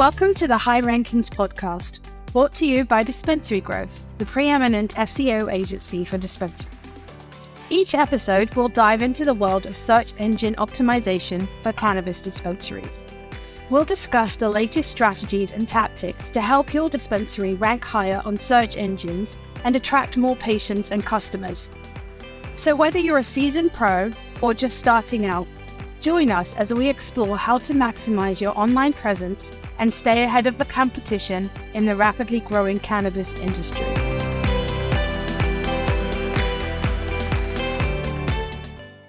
Welcome to the High Rankings podcast, brought to you by Dispensary Growth, the preeminent SEO agency for dispensaries. Each episode will dive into the world of search engine optimization for cannabis dispensaries. We'll discuss the latest strategies and tactics to help your dispensary rank higher on search engines and attract more patients and customers. So, whether you're a seasoned pro or just starting out, join us as we explore how to maximize your online presence and stay ahead of the competition in the rapidly growing cannabis industry.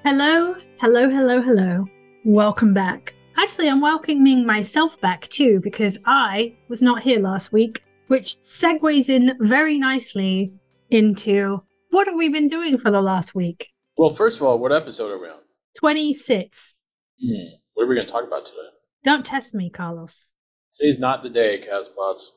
Hello, hello, hello, hello. Welcome back. Actually, I'm welcoming myself back too because I was not here last week, which segues in very nicely into what have we been doing for the last week? Well, first of all, what episode are we on? 26. Hmm. What are we going to talk about today? Don't test me, Carlos. Today's not the day, Casbots.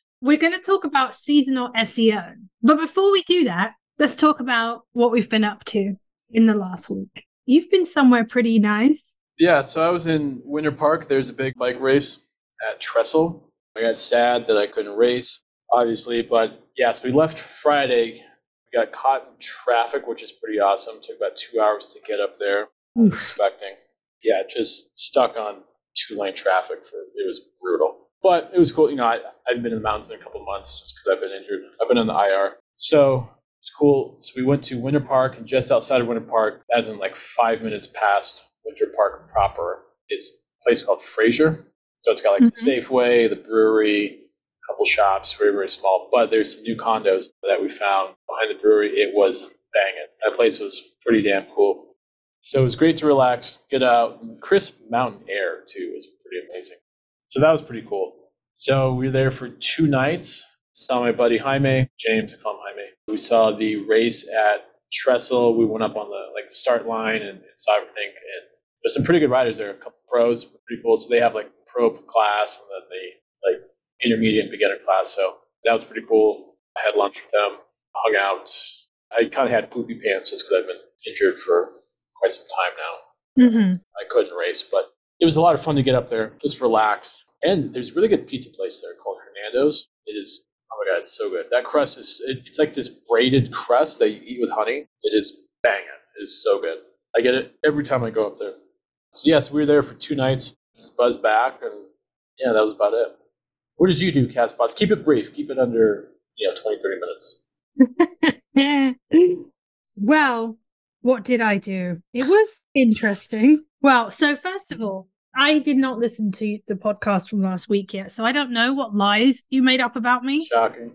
We're going to talk about seasonal SEO. But before we do that, let's talk about what we've been up to in the last week. You've been somewhere pretty nice. Yeah, so I was in Winter Park. There's a big bike race at Trestle. I got sad that I couldn't race, obviously, but yes, yeah, so we left Friday. We got caught in traffic, which is pretty awesome. Took about two hours to get up there. Oof. Expecting, yeah, just stuck on two lane traffic for it was brutal, but it was cool. You know, I, I haven't been in the mountains in a couple months just because I've been injured. I've been on the IR, so it's cool. So we went to Winter Park, and just outside of Winter Park, as in like five minutes past Winter Park proper, is a place called Fraser. So it's got like Mhm. the Safeway, the brewery, a couple shops, very very small. But there's some new condos that we found behind the brewery. It was banging. That place was pretty damn cool. So it was great to relax, get out, crisp mountain air too was pretty amazing. So that was pretty cool. So we were there for two nights. Saw my buddy Jaime, James, call him Jaime. We saw the race at Trestle. We went up on the like start line and, and saw everything. And there's some pretty good riders there. A couple pros, pretty cool. So they have like pro class and then the like intermediate beginner class. So that was pretty cool. I had lunch with them, hung out. I kind of had poopy pants just because I've been injured for quite some time now. Mm-hmm. I couldn't race, but it was a lot of fun to get up there, just relax. And there's a really good pizza place there called Hernando's. It is, oh my God, it's so good. That crust is, it, it's like this braided crust that you eat with honey. It is banging. It is so good. I get it every time I go up there. So, yes, we were there for two nights, just buzz back, and yeah, that was about it. What did you do, Caspots? Keep it brief, keep it under, you know, 20, 30 minutes. Yeah. Well, what did I do? It was interesting. Well, so first of all, I did not listen to the podcast from last week yet, so I don't know what lies you made up about me. Shocking.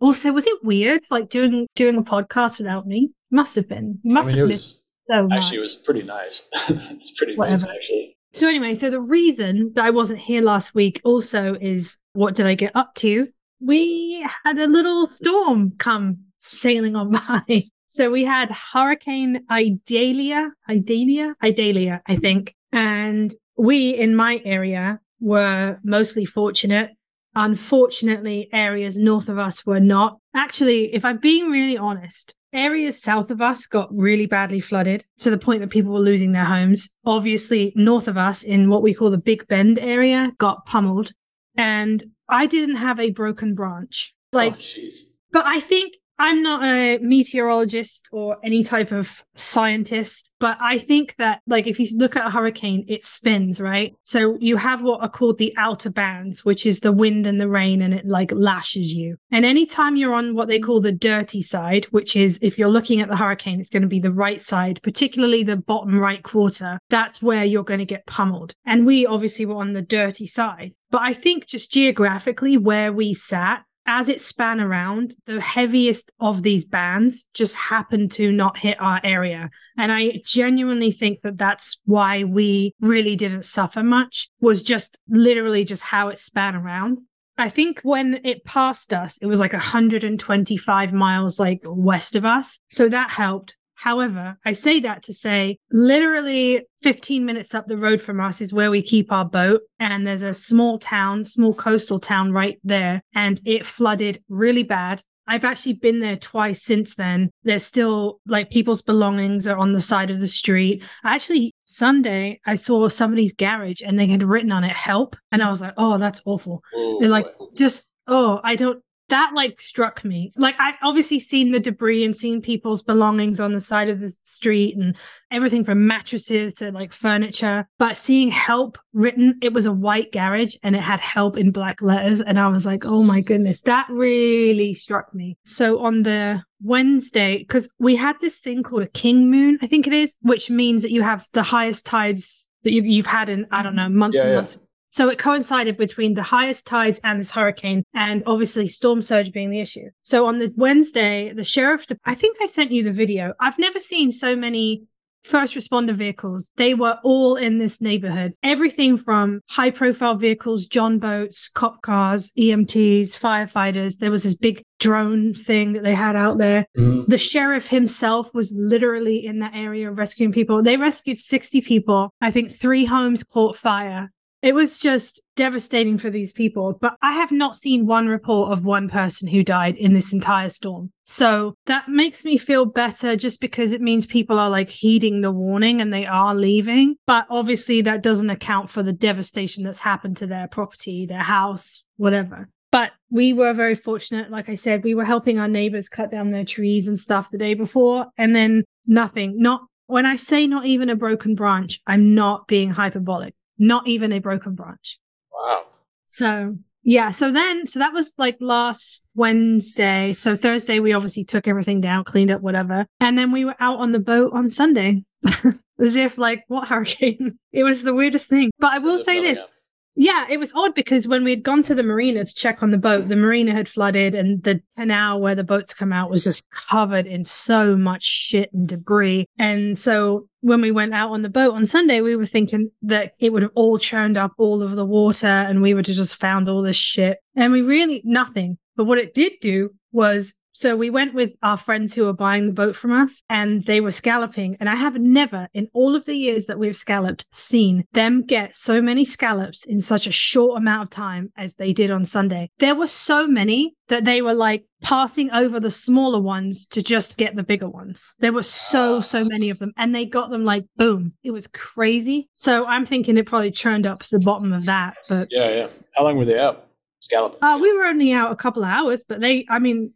Also, was it weird, like doing doing a podcast without me? Must have been. You must I mean, have was, so much. actually, it was pretty nice. it's pretty Whatever. amazing, actually. So anyway, so the reason that I wasn't here last week also is what did I get up to? We had a little storm come sailing on by. So we had Hurricane Idalia, Idalia, Idalia, I think. And we in my area were mostly fortunate. Unfortunately, areas north of us were not. Actually, if I'm being really honest, areas south of us got really badly flooded to the point that people were losing their homes. Obviously, north of us in what we call the Big Bend area got pummeled. And I didn't have a broken branch. Oh, like, oh, but I think I'm not a meteorologist or any type of scientist, but I think that, like, if you look at a hurricane, it spins, right? So you have what are called the outer bands, which is the wind and the rain, and it like lashes you. And anytime you're on what they call the dirty side, which is if you're looking at the hurricane, it's going to be the right side, particularly the bottom right quarter, that's where you're going to get pummeled. And we obviously were on the dirty side. But I think just geographically where we sat, as it span around, the heaviest of these bands just happened to not hit our area. And I genuinely think that that's why we really didn't suffer much was just literally just how it span around. I think when it passed us, it was like 125 miles like west of us. So that helped. However, I say that to say literally 15 minutes up the road from us is where we keep our boat. And there's a small town, small coastal town right there. And it flooded really bad. I've actually been there twice since then. There's still like people's belongings are on the side of the street. Actually, Sunday, I saw somebody's garage and they had written on it help. And I was like, oh, that's awful. Oh, They're like, just, oh, I don't, that like struck me. Like I've obviously seen the debris and seen people's belongings on the side of the street and everything from mattresses to like furniture. But seeing help written, it was a white garage and it had help in black letters. And I was like, oh my goodness, that really struck me. So on the Wednesday, because we had this thing called a king moon, I think it is, which means that you have the highest tides that you, you've had in, I don't know, months Yeah, and yeah. months. So it coincided between the highest tides and this hurricane, and obviously storm surge being the issue. So on the Wednesday, the sheriff, I think I sent you the video. I've never seen so many first responder vehicles. They were all in this neighborhood. Everything from high profile vehicles, John boats, cop cars, EMTs, firefighters. There was this big drone thing that they had out there. Mhm. The sheriff himself was literally in that area rescuing people. They rescued 60 people. I think three homes caught fire. It was just devastating for these people. But I have not seen one report of one person who died in this entire storm. So that makes me feel better just because it means people are like heeding the warning and they are leaving. But obviously, that doesn't account for the devastation that's happened to their property, their house, whatever. But we were very fortunate. Like I said, we were helping our neighbors cut down their trees and stuff the day before, and then nothing. Not when I say not even a broken branch, I'm not being hyperbolic. Not even a broken branch. Wow. So yeah, so then so that was like last Wednesday. So Thursday we obviously took everything down, cleaned up whatever. And then we were out on the boat on Sunday. As if like what hurricane? It was the weirdest thing. But I will say this. up. Yeah, it was odd because when we had gone to the marina to check on the boat, the marina had flooded and the canal where the boats come out was just covered in so much shit and debris. And so when we went out on the boat on Sunday, we were thinking that it would have all churned up all of the water and we would have just found all this shit. And we really, nothing. But what it did do was so we went with our friends who were buying the boat from us and they were scalloping. And I have never in all of the years that we've scalloped seen them get so many scallops in such a short amount of time as they did on Sunday. There were so many that they were like passing over the smaller ones to just get the bigger ones. There were so, so many of them and they got them like boom. It was crazy. So I'm thinking it probably churned up the bottom of that, but Yeah, yeah. How long were they out? Scalloping. uh, we were only out a couple of hours, but they, I mean,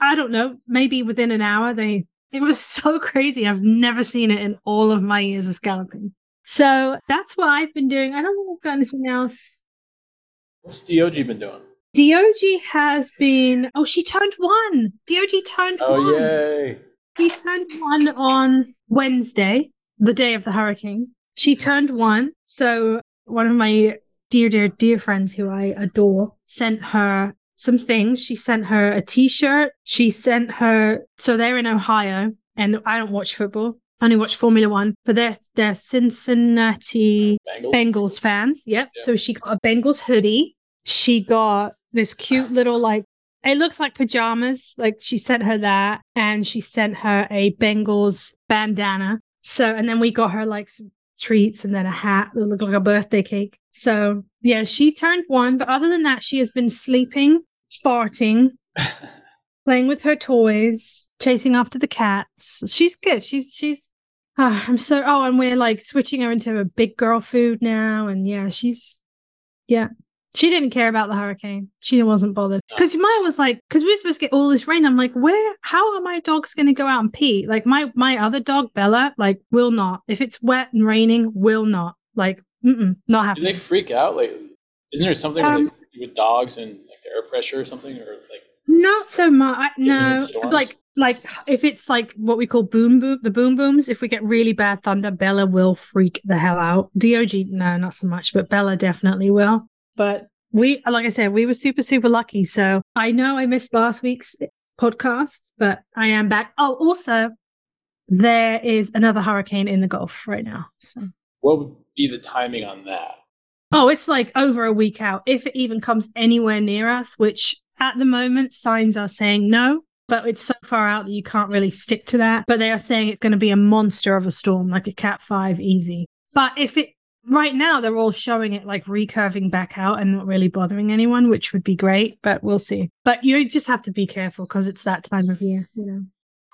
I don't know, maybe within an hour, they, it was so crazy. I've never seen it in all of my years of scalloping. So that's what I've been doing. I don't think I've got anything else. What's DOG been doing? DOG has been, oh, she turned one. DOG turned Oh, one. yay. She turned one on Wednesday, the day of the hurricane. She turned one. So one of my dear, dear, dear friends who I adore sent her some things. She sent her a t-shirt. She sent her, so they're in Ohio and I don't watch football. I only watch Formula One, but they're, they're Cincinnati Bengals? Bengals fans. Yep. Yeah. So she got a Bengals hoodie. She got this cute little like it looks like pajamas. Like she sent her that and she sent her a Bengals bandana. So and then we got her like some treats and then a hat that looked like a birthday cake. So yeah, she turned one, but other than that, she has been sleeping, farting, playing with her toys, chasing after the cats. She's good. She's she's Ah, I'm so oh, and we're like switching her into a big girl food now, and yeah, she's yeah. She didn't care about the hurricane. She wasn't bothered because Maya was like, because we were supposed to get all this rain. I'm like, where? How are my dogs going to go out and pee? Like my my other dog Bella, like will not. If it's wet and raining, will not. Like, mm-mm, not Do they freak out? Like, isn't there something Um, with, with dogs and like air pressure or something? Or like, Not so much. I- No, like like if it's like what we call boom boom, the boom booms. If we get really bad thunder, Bella will freak the hell out. Dog, no, not so much, but Bella definitely will. But we, like I said, we were super super lucky. So I know I missed last week's podcast, but I am back. Oh, also, there is another hurricane in the Gulf right now. So. what would be the timing on that? Oh, it's like over a week out, if it even comes anywhere near us, which at the moment signs are saying no, but it's so far out that you can't really stick to that. But they are saying it's going to be a monster of a storm, like a Cat 5 easy. But if it right now they're all showing it like recurving back out and not really bothering anyone, which would be great, but we'll see. But you just have to be careful because it's that time of year, you know.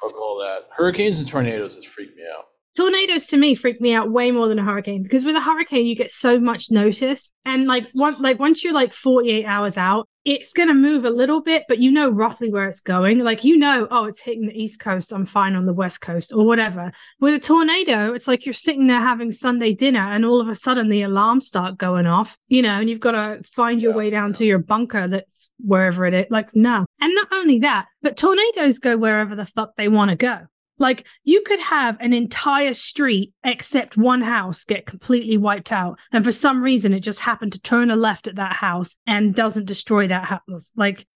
I'll call that. Hurricanes and tornadoes has freaked me out. Tornadoes to me freak me out way more than a hurricane because with a hurricane you get so much notice and like one like once you're like 48 hours out it's going to move a little bit but you know roughly where it's going. Like you know oh it's hitting the east coast I'm fine on the west coast or whatever. With a tornado it's like you're sitting there having Sunday dinner and all of a sudden the alarms start going off you know and you've got to find your Yeah. way down to your bunker that's wherever it is like no and not only that but tornadoes go wherever the fuck they want to go like you could have an entire street except one house get completely wiped out. And for some reason, it just happened to turn a left at that house and doesn't destroy that house. Like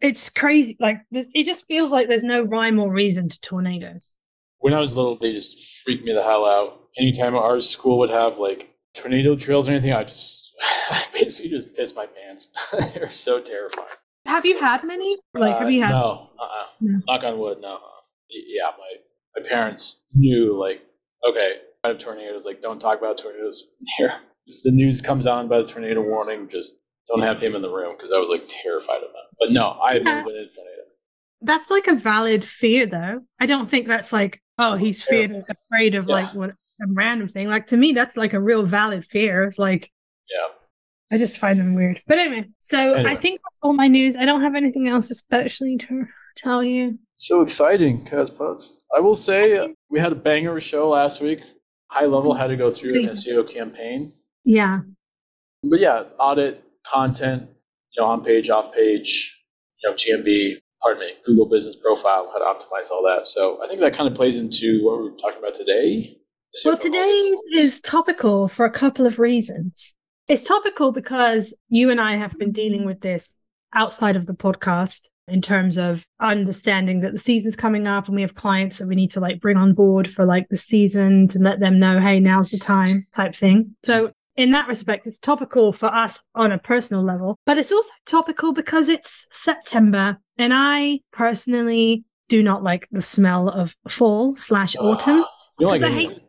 it's crazy. Like it just feels like there's no rhyme or reason to tornadoes. When I was little, they just freaked me the hell out. Anytime our school would have like tornado trails or anything, I just I basically just pissed my pants. they were so terrifying. Have you had many? Like, Uh, have you had? No, uh-uh. No. Knock on wood, no. Y- Yeah, my my parents knew like, okay, out of tornadoes, like don't talk about tornadoes here. If the news comes on about a tornado warning, just don't have him in the room because I was like terrified of that. But no, I have Yeah. never been in a tornado. That's like a valid fear, though. I don't think that's like, oh, he's Yeah. afraid of Yeah. like what a random thing. Like to me, that's like a real valid fear. Of like, Yeah. I just find them weird. But anyway, so I think that's all my news. I don't have anything else especially to tell you. So exciting, Caspods. I will say we had a banger show last week. High level had to go through an SEO campaign. Yeah. But yeah, audit content, you know, on page, off page, you know, GMB, pardon me, Google Business Profile, how to optimize all that. So I think that kind of plays into what we're talking about today. Well, today is topical for a couple of reasons. It's topical because you and I have been dealing with this outside of the podcast in terms of understanding that the season's coming up and we have clients that we need to like bring on board for like the season to let them know, hey, now's the time type thing. So in that respect, it's topical for us on a personal level, but it's also topical because it's September and I personally do not like the smell of fall slash autumn. Because like I hate-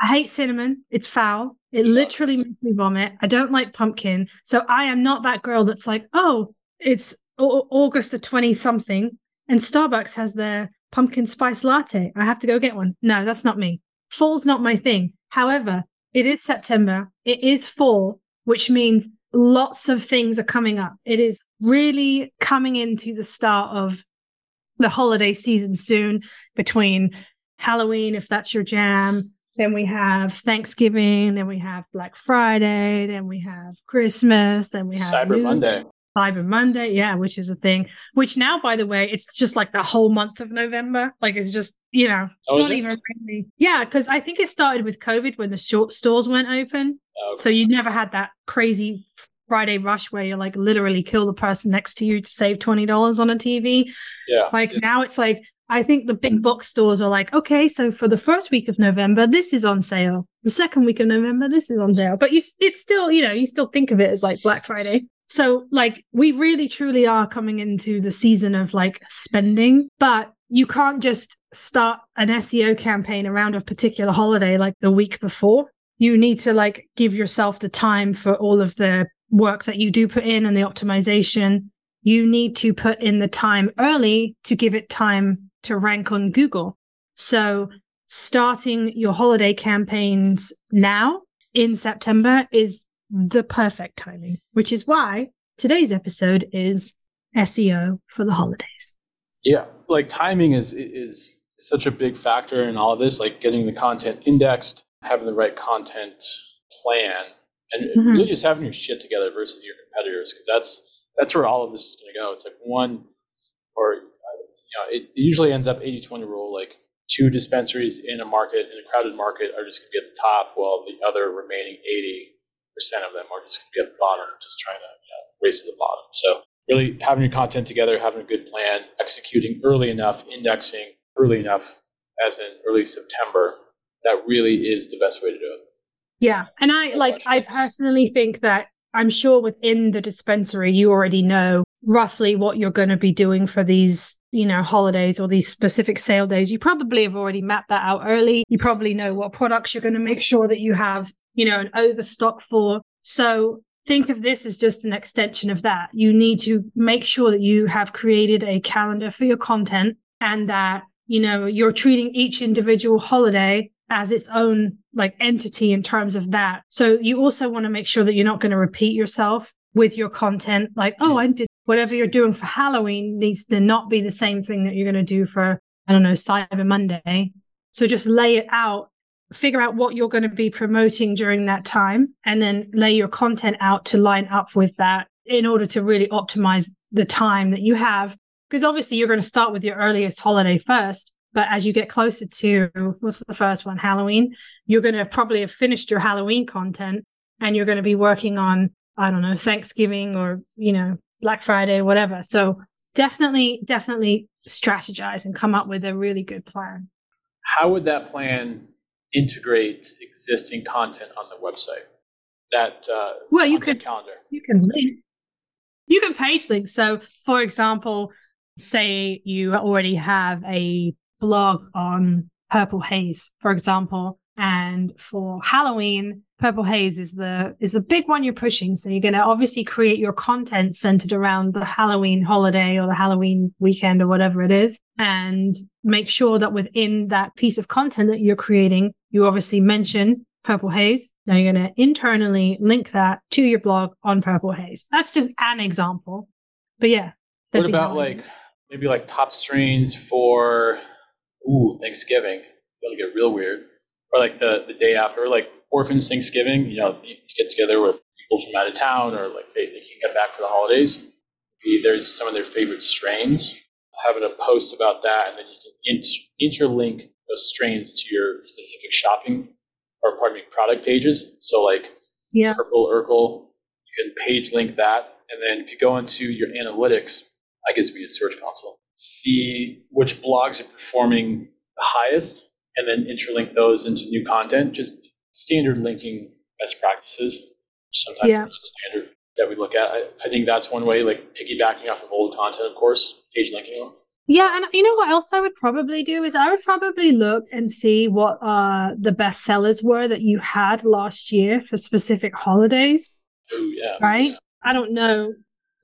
I hate cinnamon. It's foul. It literally makes me vomit. I don't like pumpkin. So I am not that girl that's like, oh, it's August the 20 something and Starbucks has their pumpkin spice latte. I have to go get one. No, that's not me. Fall's not my thing. However, it is September. It is fall, which means lots of things are coming up. It is really coming into the start of the holiday season soon between Halloween, if that's your jam. Then we have Thanksgiving. Then we have Black Friday. Then we have Christmas. Then we have Cyber New- Monday. Cyber Monday. Yeah, which is a thing. Which now, by the way, it's just like the whole month of November. Like it's just, you know, Oh, not even really. Yeah, because I think it started with COVID when the short stores weren't open. Oh, So you never had that crazy Friday rush where you're like literally kill the person next to you to save $20 on a TV. yeah. Like now it's like, I think the big box stores are like, okay, so for the first week of November, this is on sale. The second week of November, this is on sale. But you, it's still, you know, you still think of it as like Black Friday. So like we really truly are coming into the season of like spending, but you can't just start an SEO campaign around a particular holiday like the week before. You need to like give yourself the time for all of the work that you do put in and the optimization you need to put in the time early to give it time to rank on Google. So starting your holiday campaigns now in September is the perfect timing, which is why today's episode is SEO for the holidays. Yeah, like timing is is such a big factor in all of this. Like getting the content indexed, having the right content plan, and Mhm. really just having your shit together versus your competitors, because that's that's where all of this is going to go. It's like one, or you know, it usually ends up 80-20 rule. Like two dispensaries in a market in a crowded market are just going to be at the top, while the other remaining eighty percent of them are just going to be at the bottom, just trying to you know, race to the bottom. So really having your content together, having a good plan, executing early enough, indexing early enough, as in early September, that really is the best way to do it. Yeah. And I like, I personally think that I'm sure within the dispensary, you already know roughly what you're going to be doing for these, you know, holidays or these specific sale days. You probably have already mapped that out early. You probably know what products you're going to make sure that you have, you know, an overstock for. So think of this as just an extension of that. You need to make sure that you have created a calendar for your content and that, you know, you're treating each individual holiday as its own like entity in terms of that. So you also want to make sure that you're not going to repeat yourself with your content. Like, oh, I did whatever you're doing for Halloween needs to not be the same thing that you're going to do for, I don't know, Cyber Monday. So just lay it out, figure out what you're going to be promoting during that time, and then lay your content out to line up with that in order to really optimize the time that you have. Because obviously you're going to start with your earliest holiday first. But as you get closer to what's the first one, Halloween, you're going to probably have finished your Halloween content and you're going to be working on, I don't know, Thanksgiving or, you know, Black Friday, whatever. So definitely, definitely strategize and come up with a really good plan. How would that plan integrate existing content on the website? That uh, well, you can calendar. You can link. You can page link. So, for example, say you already have a blog on Purple Haze, for example, and for Halloween, Purple Haze is the is the big one you're pushing. So you're going to obviously create your content centered around the Halloween holiday or the Halloween weekend or whatever it is, and make sure that within that piece of content that you're creating, you obviously mention Purple Haze. Now you're going to internally link that to your blog on Purple Haze. That's just an example, but yeah. What about like maybe like top strains for ooh Thanksgiving? That'll get real weird or like the, the day after, like Orphans Thanksgiving, you know, you get together with people from out of town or like they, they can't get back for the holidays. Maybe there's some of their favorite strains. Having a post about that, and then you can int- interlink those strains to your specific shopping or pardon me, product pages. So like yeah. Purple Urkel, you can page link that. And then if you go into your analytics, I guess be a search console, see which blogs are performing the highest and then interlink those into new content, just standard linking best practices. Sometimes yeah. standard that we look at. I, I, think that's one way, like piggybacking off of old content, of course, page linking. Yeah, and you know what else I would probably do is I would probably look and see what uh, the best sellers were that you had last year for specific holidays. Oh yeah, right. Yeah. I don't know.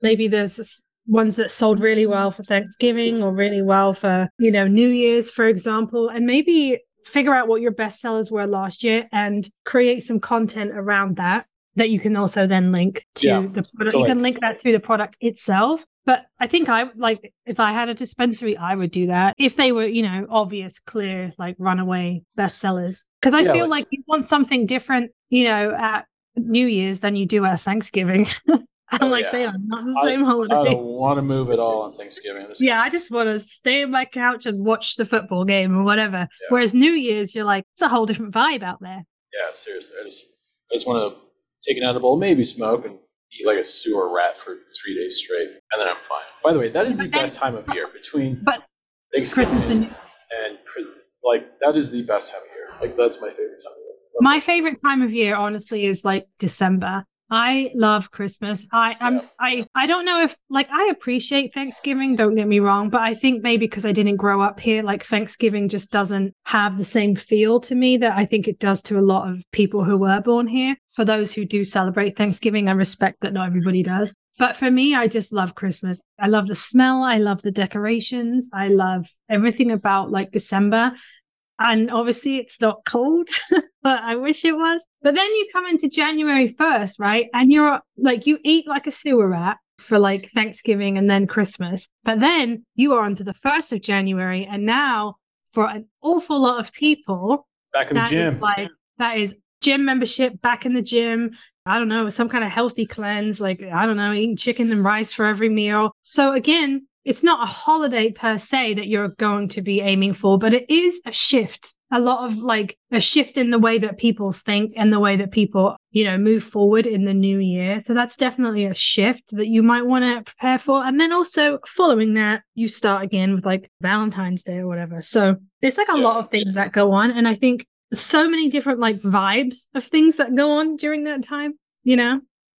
Maybe there's ones that sold really well for Thanksgiving or really well for, you know, New Year's, for example. And maybe figure out what your best sellers were last year and create some content around that that you can also then link to yeah. the product. So you can link that to the product itself. But I think I like if I had a dispensary, I would do that if they were, you know, obvious, clear, like runaway bestsellers. Because I yeah, feel like, like you want something different, you know, at New Year's than you do at Thanksgiving. I'm oh, like, yeah. they are not the same I, holiday. I don't want to move at all on Thanksgiving. Yeah, I just want to stay on my couch and watch the football game or whatever. Yeah. Whereas New Year's, you're like, it's a whole different vibe out there. Yeah, seriously. I just, I just want to take an edible, maybe smoke, and eat like a sewer rat for three days straight, and then I'm fine. By the way, that is the best time of year between but Christmas and, and like that is the best time of year. Like that's my favorite time of year. My favorite time of year, honestly, is like December I love Christmas. I I'm, yeah. I I don't know if like I appreciate Thanksgiving, don't get me wrong, but I think maybe because I didn't grow up here, like Thanksgiving just doesn't have the same feel to me that I think it does to a lot of people who were born here. For those who do celebrate Thanksgiving, I respect that not everybody does. But for me, I just love Christmas. I love the smell. I love the decorations. I love everything about like December. And obviously it's not cold, but I wish it was. But then you come into January 1st, right? And you're like, you eat like a sewer rat for like Thanksgiving and then Christmas. But then you are onto the 1st of January. And now for an awful lot of people, back in the gym. like, that is gym membership back in the gym. I don't know, some kind of healthy cleanse, like, I don't know, eating chicken and rice for every meal. So again, it's not a holiday per se that you're going to be aiming for, but it is a shift. A lot of like a shift in the way that people think and the way that people, you know, move forward in the new year. So that's definitely a shift that you might want to prepare for. And then also following that, you start again with like Valentine's Day or whatever. So there's like a lot of things that go on. And I think so many different like vibes of things that go on during that time, you know?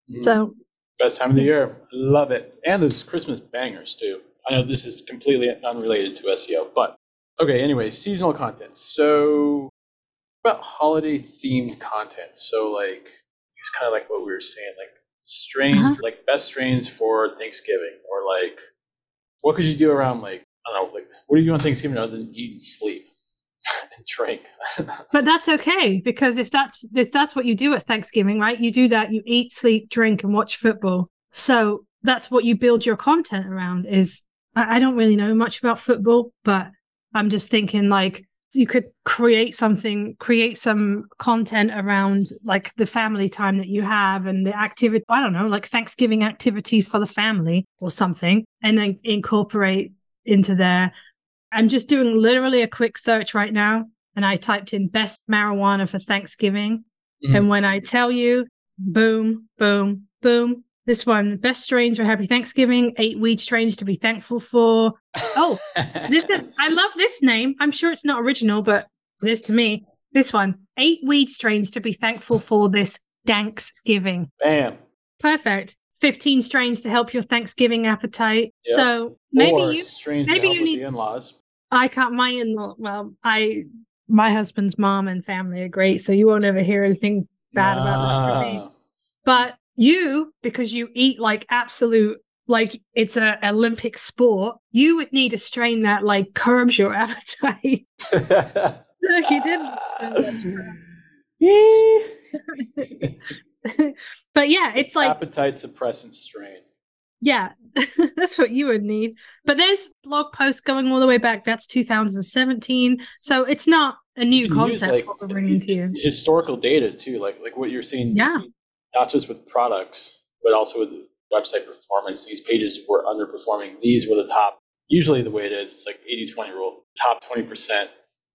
Mm-hmm. So best time of the year. Love it. And there's Christmas bangers too. I know this is completely unrelated to SEO, but okay, anyway, seasonal content. So about holiday themed content. So like it's kind of like what we were saying, like strains, Uh-huh. like best strains for Thanksgiving, or like what could you do around like I don't know, like what do you do on Thanksgiving other than eat and sleep and drink? But that's okay because if that's if that's what you do at Thanksgiving, right? You do that, you eat, sleep, drink, and watch football. So that's what you build your content around. Is I, I don't really know much about football, but I'm just thinking like you could create something, create some content around like the family time that you have and the activity. I don't know, like Thanksgiving activities for the family or something, and then incorporate into there. I'm just doing literally a quick search right now and I typed in best marijuana for Thanksgiving. Mhm. And when I tell you, boom, boom, boom, this one, best strains for Happy Thanksgiving, eight weed strains to be thankful for. Oh, this is, I love this name. I'm sure it's not original, but it is to me. This one, eight weed strains to be thankful for this Thanksgiving. Bam. Perfect. 15 strains to help your Thanksgiving appetite. Yep. So maybe or you maybe you need- in-laws. I can't. My in law, well, I my husband's mom and family are great, so you won't ever hear anything bad about that me. Ah. But you, because you eat like absolute, like it's a Olympic sport, you would need a strain that like curbs your appetite. Look, you didn't. but yeah, it's like appetite suppressant strain. Yeah, that's what you would need. But there's blog posts going all the way back. That's 2017. So it's not a new can use, concept like, what we're bringing to you. historical data too, like like what you're seeing. Yeah. Not just with products, but also with website performance. These pages were underperforming. These were the top. Usually, the way it is, it's like 80-20 rule. Top twenty percent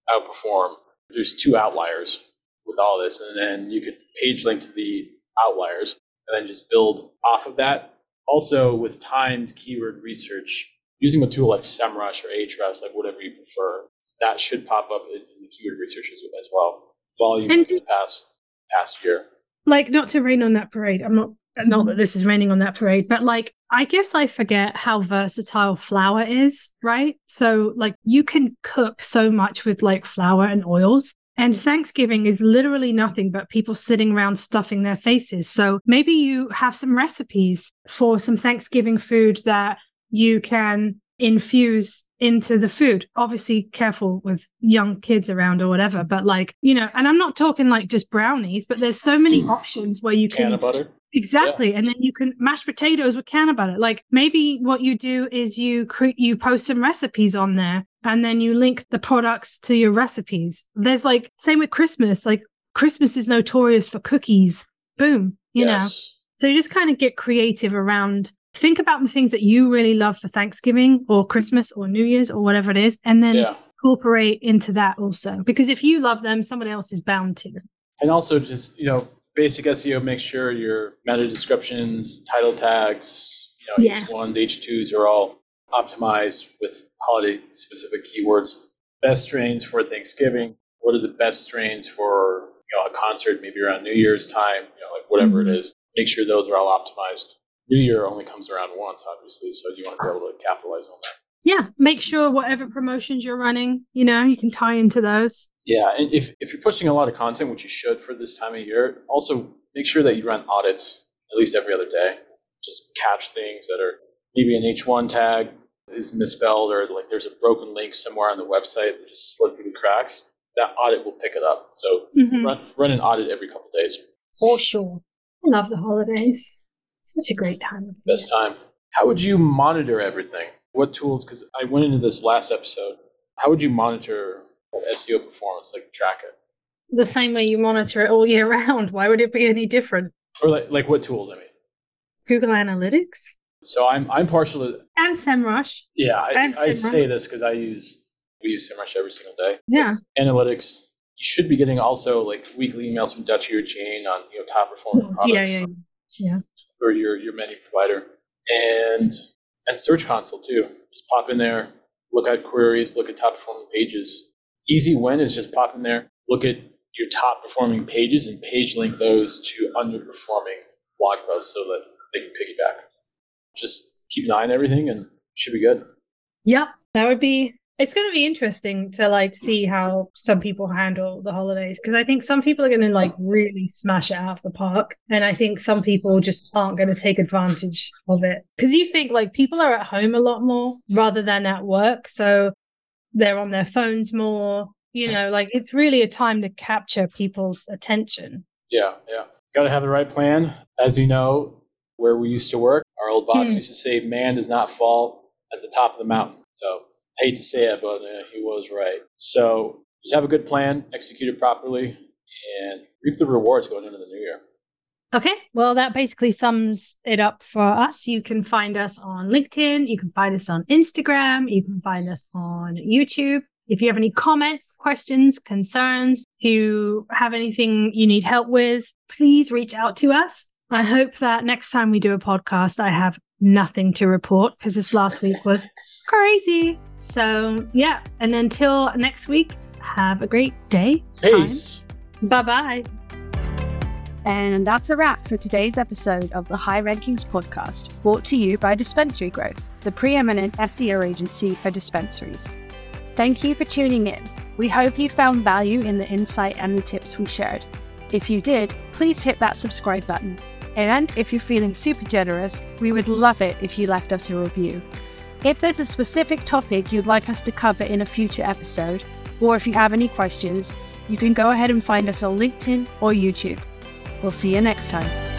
outperform. There's two outliers with all this, and then you could page link to the outliers, and then just build off of that. Also, with timed keyword research, using a tool like SEMrush or Ahrefs, like whatever you prefer, that should pop up in the keyword research as, as well. Volume in the past past year. Like, not to rain on that parade. I'm not, not that mm-hmm. this is raining on that parade, but like, I guess I forget how versatile flour is, right? So, like, you can cook so much with like flour and oils. And Thanksgiving is literally nothing but people sitting around stuffing their faces. So maybe you have some recipes for some Thanksgiving food that you can infuse into the food. Obviously, careful with young kids around or whatever, mm-hmm. but like, you know, and I'm not talking like just brownies, but there's so many options where you Can can of butter. Exactly. And then you can mash potatoes with cannabutter. Like maybe what you do is you cre- you post some recipes on there and then you link the products to your recipes. There's like same with Christmas. Like Christmas is notorious for cookies. Boom, you know. So you just kind of get creative around think about the things that you really love for Thanksgiving or Christmas or New Year's or whatever it is and then Yeah. incorporate into that also. Because if you love them, somebody else is bound to. And also just, you know, basic SEO, make sure your meta descriptions, title tags, you know, Yeah. H1s, H2s are all optimized with holiday specific keywords. Best strains for Thanksgiving. What are the best strains for, you know, a concert, maybe around New Year's time, you know, like whatever Mhm. it is. Make sure those are all optimized. New Year only comes around once, obviously, so you want to be able to capitalize on that. Yeah, make sure whatever promotions you're running, you know, you can tie into those. Yeah, and if, if you're pushing a lot of content, which you should for this time of year, also make sure that you run audits at least every other day. Just catch things that are maybe an H1 tag is misspelled or like there's a broken link somewhere on the website that just slipped through the cracks. That audit will pick it up. So Mhm. run, run an audit every couple days. For sure. I love the holidays. Such a great time. Best time. How would you monitor everything? What tools? Because I went into this last episode. How would you monitor SEO performance? Like track it, The same way you monitor it all year round. Why would it be any different? or like like what tools? I mean. Google Analytics So I'm I'm partial to and SEMrush. Yeah, I, And I SEMrush. say this because I use we use SEMrush every single day. Yeah. Analytics, you should be getting also like weekly emails from Dutchie or Jane on you know top performing products Yeah, Yeah, yeah. Or your your menu provider, and and Search Console too. Just pop in there, look at queries, look at top performing pages. Easy win is just pop in there, look at your top performing pages, and page link those to underperforming blog posts so that they can piggyback. Just keep an eye on everything, and should be good. Yep. That would be It's going to be interesting to like see how some people handle the holidays because I think some people are going to like really smash it out of the park. And I think some people just aren't going to take advantage of it because you think like people are at home a lot more rather than at work. So they're on their phones more. You know, like it's really a time to capture people's attention. Yeah, yeah. Got to have the right plan. As you know, where we used to work, our old boss Hmm. used to say, "Man does not fall at the top of the mountain." So, hate to say it, but uh, he was right. So, just have a good plan, execute it properly, and reap the rewards going into the new year. Okay. Well, that basically sums it up for us. You can find us on LinkedIn. You can find us on Instagram. You can find us on YouTube. If you have any comments, questions, concerns, if you have anything you need help with, please reach out to us. I hope that next time we do a podcast, I have nothing to report because this last week was crazy. So, yeah. And until next week, have a great day. Peace. Bye bye. And that's a wrap for today's episode of the High Rankings podcast, brought to you by Dispensary Growth, the preeminent SEO agency for dispensaries. Thank you for tuning in. We hope you found value in the insight and the tips we shared. If you did, please hit that subscribe button. And if you're feeling super generous, we would love it if you left us a review. If there's a specific topic you'd like us to cover in a future episode, or if you have any questions, you can go ahead and find us on LinkedIn or YouTube. We'll see you next time.